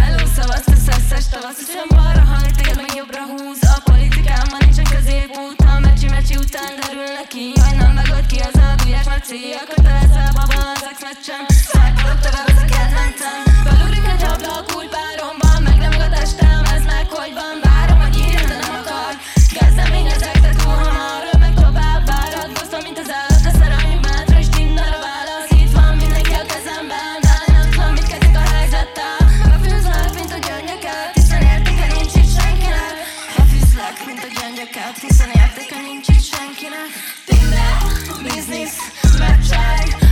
Hello, szavasz, te szeszes tavasz Hiszen balra hajt, téged meg jobbra húz A politikában nincsen középút A mecsi mecsi után derül neki Hogy nem megölt ki az a gulyás mecsi A kötelezve baba az ex meccsen Szákolok tovább, ez a kedvencem Gyöngyöket Hiszen értéke nincs itt senkinek. Tinder, please, írja